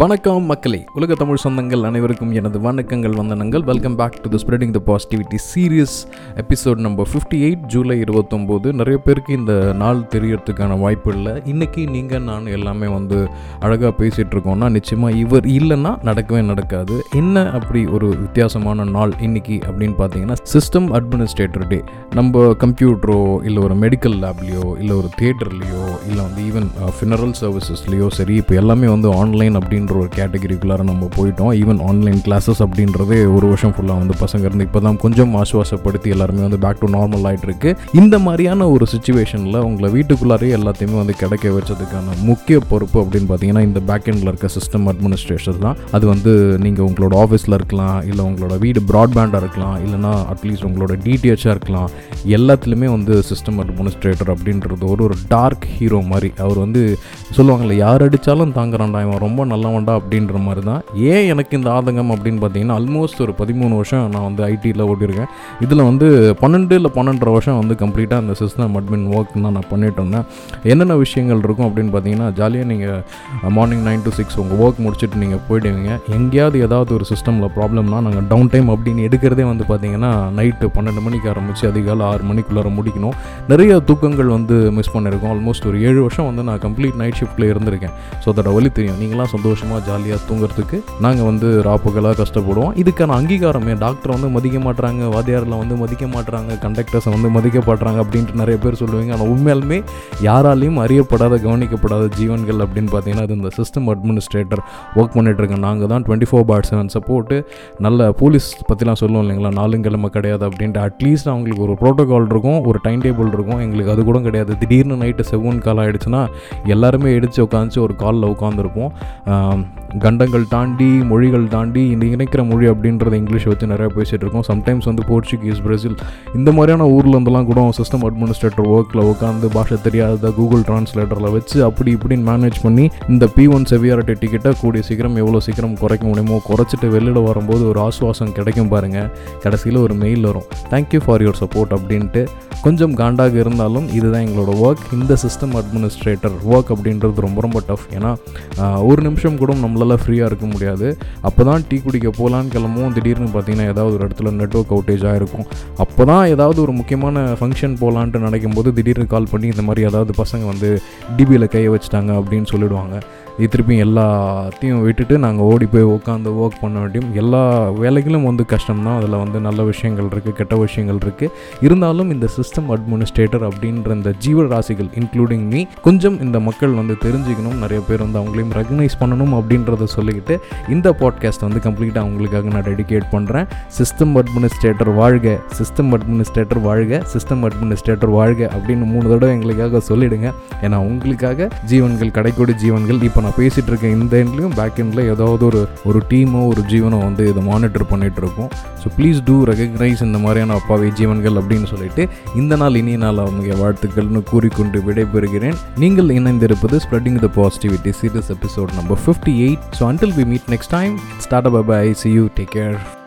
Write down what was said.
வணக்கம் மக்களே உலக தமிழ் சொந்தங்கள் அனைவருக்கும் எனது வணக்கங்கள் வந்தனங்கள். Welcome back to the spreading the positivity series episode number fifty eight July இருபத்தொம்போது. நிறைய பேருக்கு இந்த நாள் தெரியறதுக்கான வாய்ப்பு இல்லை. இன்றைக்கி நீங்கள் நான் எல்லாமே வந்து அழகாக பேசிகிட்டு இருக்கோம்னா நிச்சயமாக இவர் இல்லைன்னா நடக்கவே நடக்காது. என்ன அப்படி ஒரு வித்தியாசமான நாள் இன்றைக்கி அப்படின்னு பார்த்தீங்கன்னா சிஸ்டம் அட்மினிஸ்ட்ரேட்டர் டே நம்ம கம்ப்யூட்டரோ இல்லை ஒரு மெடிக்கல் லேப்லேயோ இல்லை ஒரு தியேட்டர்லேயோ இல்லை வந்து ஈவன் ஃபினரல் சர்வீசஸ்லேயோ சரி இப்போ எல்லாமே வந்து ஆன்லைன் அப்படின்னு அப்படின்ற ஒரு கேட்டகரிக்குள்ளார நம்ம போயிட்டோம். ஈவன் ஆன்லைன் கிளாஸஸ் அப்படின்றதே ஒரு வருஷம் ஃபுல்லாக வந்து பசங்க இருந்து இப்போ தான் கொஞ்சம் ஆசுவாசப்படுத்தி எல்லாருமே வந்து பேக் டு நார்மல் ஆகிட்டு இருக்கு இந்த மாதிரியான ஒரு சுச்சுவேஷனில் உங்களை வீட்டுக்குள்ளாரே எல்லாத்தையுமே வந்து கிடைக்க வச்சதுக்கான முக்கிய பொறுப்பு அப்படின்னு பார்த்தீங்கன்னா இந்த பேக் எண்டில் இருக்க சிஸ்டம் அட்மினிஸ்ட்ரேஷன் தான். அது வந்து நீங்கள் உங்களோட ஆஃபீஸில் இருக்கலாம் இல்லை உங்களோட வீடு ப்ராட்பேண்டாக இருக்கலாம் இல்லைனா அட்லீஸ்ட் உங்களோட டிடிஹெச்சாக இருக்கலாம். எல்லாத்துலேயுமே வந்து சிஸ்டம் அட்மினிஸ்ட்ரேட்டர் அப்படின்றது ஒரு ஒரு டார்க் ஹீரோ மாதிரி. அவர் வந்து சொல்லுவாங்களே யார் அடித்தாலும் தாங்குறான்டா இவன் ரொம்ப நல்லவன்டா அப்படின்ற மாதிரி தான். ஏன் எனக்கு இந்த ஆதங்கம் அப்படின்னு பார்த்தீங்கன்னா ஆல்மோஸ்ட் ஒரு பதிமூணு வருஷம் நான் வந்து ஐடியில் ஓட்டியிருக்கேன் இதில் வந்து பன்னெண்டு இல்லை பன்னெண்டரை வருஷம் வந்து கம்ப்ளீட்டாக அந்த சிஸ்டம் அட்மின் ஒர்க் தான் நான் பண்ணிட்டு இருந்தேன். என்னென்ன விஷயங்கள் இருக்கும் அப்படின்னு பார்த்தீங்கன்னா ஜாலியாக நீங்கள் மார்னிங் நைன் டு சிக்ஸ் உங்கள் ஒர்க் முடிச்சுட்டு நீங்கள் போயிடுவீங்க. எங்கேயாவது ஏதாவது ஒரு சிஸ்டமில் ப்ராப்ளம்னா நாங்கள் டவுன் டைம் அப்படின்னு எடுக்கிறதே வந்து பார்த்தீங்கன்னா நைட்டு பன்னெண்டு மணிக்கு ஆரம்பித்து அதிகாலை ஆறு மணிக்குள்ளார முடிக்கணும். நிறைய தூக்கங்கள் வந்து மிஸ் பண்ணியிருக்கோம் ஆல்மோஸ்ட் ஒரு ஏழு வருஷம் வந்து நான் கம்ப்ளீட் நைட் ஷிஃப்ட்டில் இருந்திருக்கேன். ஸோ அதோட வழி தெரியும். நீங்களாம் சந்தோஷமாக ஜாலியாக தூங்குறதுக்கு நாங்கள் வந்து ராப்புகளாக கஷ்டப்படுவோம். இதுக்கான அங்கீகாரமே டாக்டர் வந்து மதிக்க மாட்டுறாங்க வாத்தியாரில் வந்து மதிக்க மாட்டுறாங்க கண்டக்டர்ஸை வந்து மதிக்க மாட்டுறாங்க அப்படின்ட்டு நிறைய பேர் சொல்லுவீங்க. ஆனால் உண்மையாலுமே யாராலையும் அறியப்படாத கவனிக்கப்படாத ஜீவன்கள் அப்படின்னு பார்த்தீங்கன்னா அது இந்த சிஸ்டம் அட்மினிஸ்ட்ரேட்டர் ஒர்க் பண்ணிட்டு நாங்கள் தான் twenty four by seven support நல்ல போலீஸ் பற்றிலாம் சொல்லுவோம் இல்லைங்களா நாலுங்கிழமை கிடையாது அப்படின்ட்டு. அட்லீஸ்ட் அவங்களுக்கு ஒரு ப்ரோட்டோகால் இருக்கும் ஒரு டைம் டேபிள் இருக்கும். எங்களுக்கு அது கூட கிடையாது. திடீர்னு நைட்டு செவன் கால் ஆகிடுச்சுன்னா எல்லாருமே இடித்து உட்காந்துச்சு ஒரு காலில் உட்காந்துருப்போம் um, கண்டங்கள் தாண்டி மொழிகள் தாண்டி இந்த இணைக்கிற மொழி அப்படின்றத இங்கிலீஷ் வச்சு நிறையா பேசிகிட்டு இருக்கோம். சம்டைம்ஸ் வந்து போர்ச்சுகீஸ் பிரேசில் இந்த மாதிரியான ஊரில் இருந்தெல்லாம் கூட சிஸ்டம் அட்மினிஸ்ட்ரேட்டர் ஒர்க்கில் உட்காந்து பாஷை தெரியாத கூகுள் டிரான்ஸ்லேட்டரில் வச்சு அப்படி இப்படின்னு மேனேஜ் பண்ணி இந்த பி ஒன் செவியாரிட்டி டிக்கெட்டை கூடிய சீக்கிரம் எவ்வளோ சீக்கிரம் குறைக்க முடியுமோ குறைச்சிட்டு வெளியில் வரும்போது ஒரு ஆசுவாசம் கிடைக்கும் பாருங்கள் கடைசியில் ஒரு மெயில் வரும். தேங்க்யூ ஃபார் யுவர் சப்போர்ட் அப்படின்ட்டு. கொஞ்சம் காண்டாக இருந்தாலும் இதுதான் எங்களோட ஒர்க் இந்த சிஸ்டம் அட்மினிஸ்ட்ரேட்டர் ஒர்க் அப்படின்றது ரொம்ப ரொம்ப டஃப் ஏன்னா ஒரு நிமிஷம் கூட நம்மளால் ஃப்ரீயாக இருக்க முடியாது. அப்போ தான் டீ குடிக்க போகலான்னு கிளம்புவோம். திடீர்னு பார்த்தீங்கன்னா ஏதாவது ஒரு இடத்துல நெட்ஒர்க் அவுட்டேஜ் ஆகிருக்கும் அப்போ தான் ஏதாவது ஒரு முக்கியமான ஃபங்க்ஷன் போகலான்ட்டு நினைக்கும் போது திடீர்னு கால் பண்ணி இந்த மாதிரி ஏதாவது பசங்க வந்து டிபியில் கையை வச்சுட்டாங்க அப்படின்னு சொல்லிடுவாங்க. இது திருப்பி எல்லாத்தையும் விட்டுட்டு நாங்கள் ஓடி போய் உட்காந்து ஒர்க் பண்ண வேண்டியும் எல்லா வேலைகளும் வந்து கஷ்டம் தான் அதில் வந்து நல்ல விஷயங்கள் இருக்குது கெட்ட விஷயங்கள் இருக்குது இருந்தாலும் இந்த சிஸ்டம் அட்மினிஸ்ட்ரேட்டர் அப்படின்ற இந்த ஜீவராசிகள் இன்க்ளூடிங் மீ கொஞ்சம் இந்த மக்கள் வந்து தெரிஞ்சுக்கணும். நிறைய பேர் வந்து அவங்களையும் ரெகனைஸ் பண்ணணும் அப்படின்றத சொல்லிக்கிட்டு இந்த பாட்காஸ்ட் வந்து கம்ப்ளீட்டாக அவங்களுக்காக நான் டெடிகேட் பண்ணுறேன் சிஸ்டம் அட்மினிஸ்ட்ரேட்டர் வாழ்க சிஸ்டம் அட்மினிஸ்ட்ரேட்டர் வாழ்க சிஸ்டம் அட்மினிஸ்ட்ரேட்டர் வாழ்க அப்படின்னு மூணு தடவை எங்களுக்காக சொல்லிடுங்க. ஏன்னா உங்களுக்காக ஜீவன்கள் கடைக்கோடி ஜீவன்கள் இப்போ நான் பேசிகிட்டு இருக்கேன் இந்த எண்ட்லேயும் பேக் எண்டில் ஏதாவது ஒரு ஒரு டீமோ ஒரு ஜீவனோ வந்து இதை மானிட்டர் பண்ணிகிட்டு இருக்கோம் ஸோ ப்ளீஸ் டூ ரெகக்னைஸ் இந்த மாதிரியான அப்பாவி ஜீவன்கள் அப்படின்னு சொல்லிட்டு இந்த நாள் இனிய நாள் அவங்க வாழ்த்துக்கள்னு கூறிக்கொண்டு விடைபெறுகிறேன். நீங்கள் இணைந்திருப்பது spreading the positivity series episode number fifty eight so until we meet next time start up bye see you take care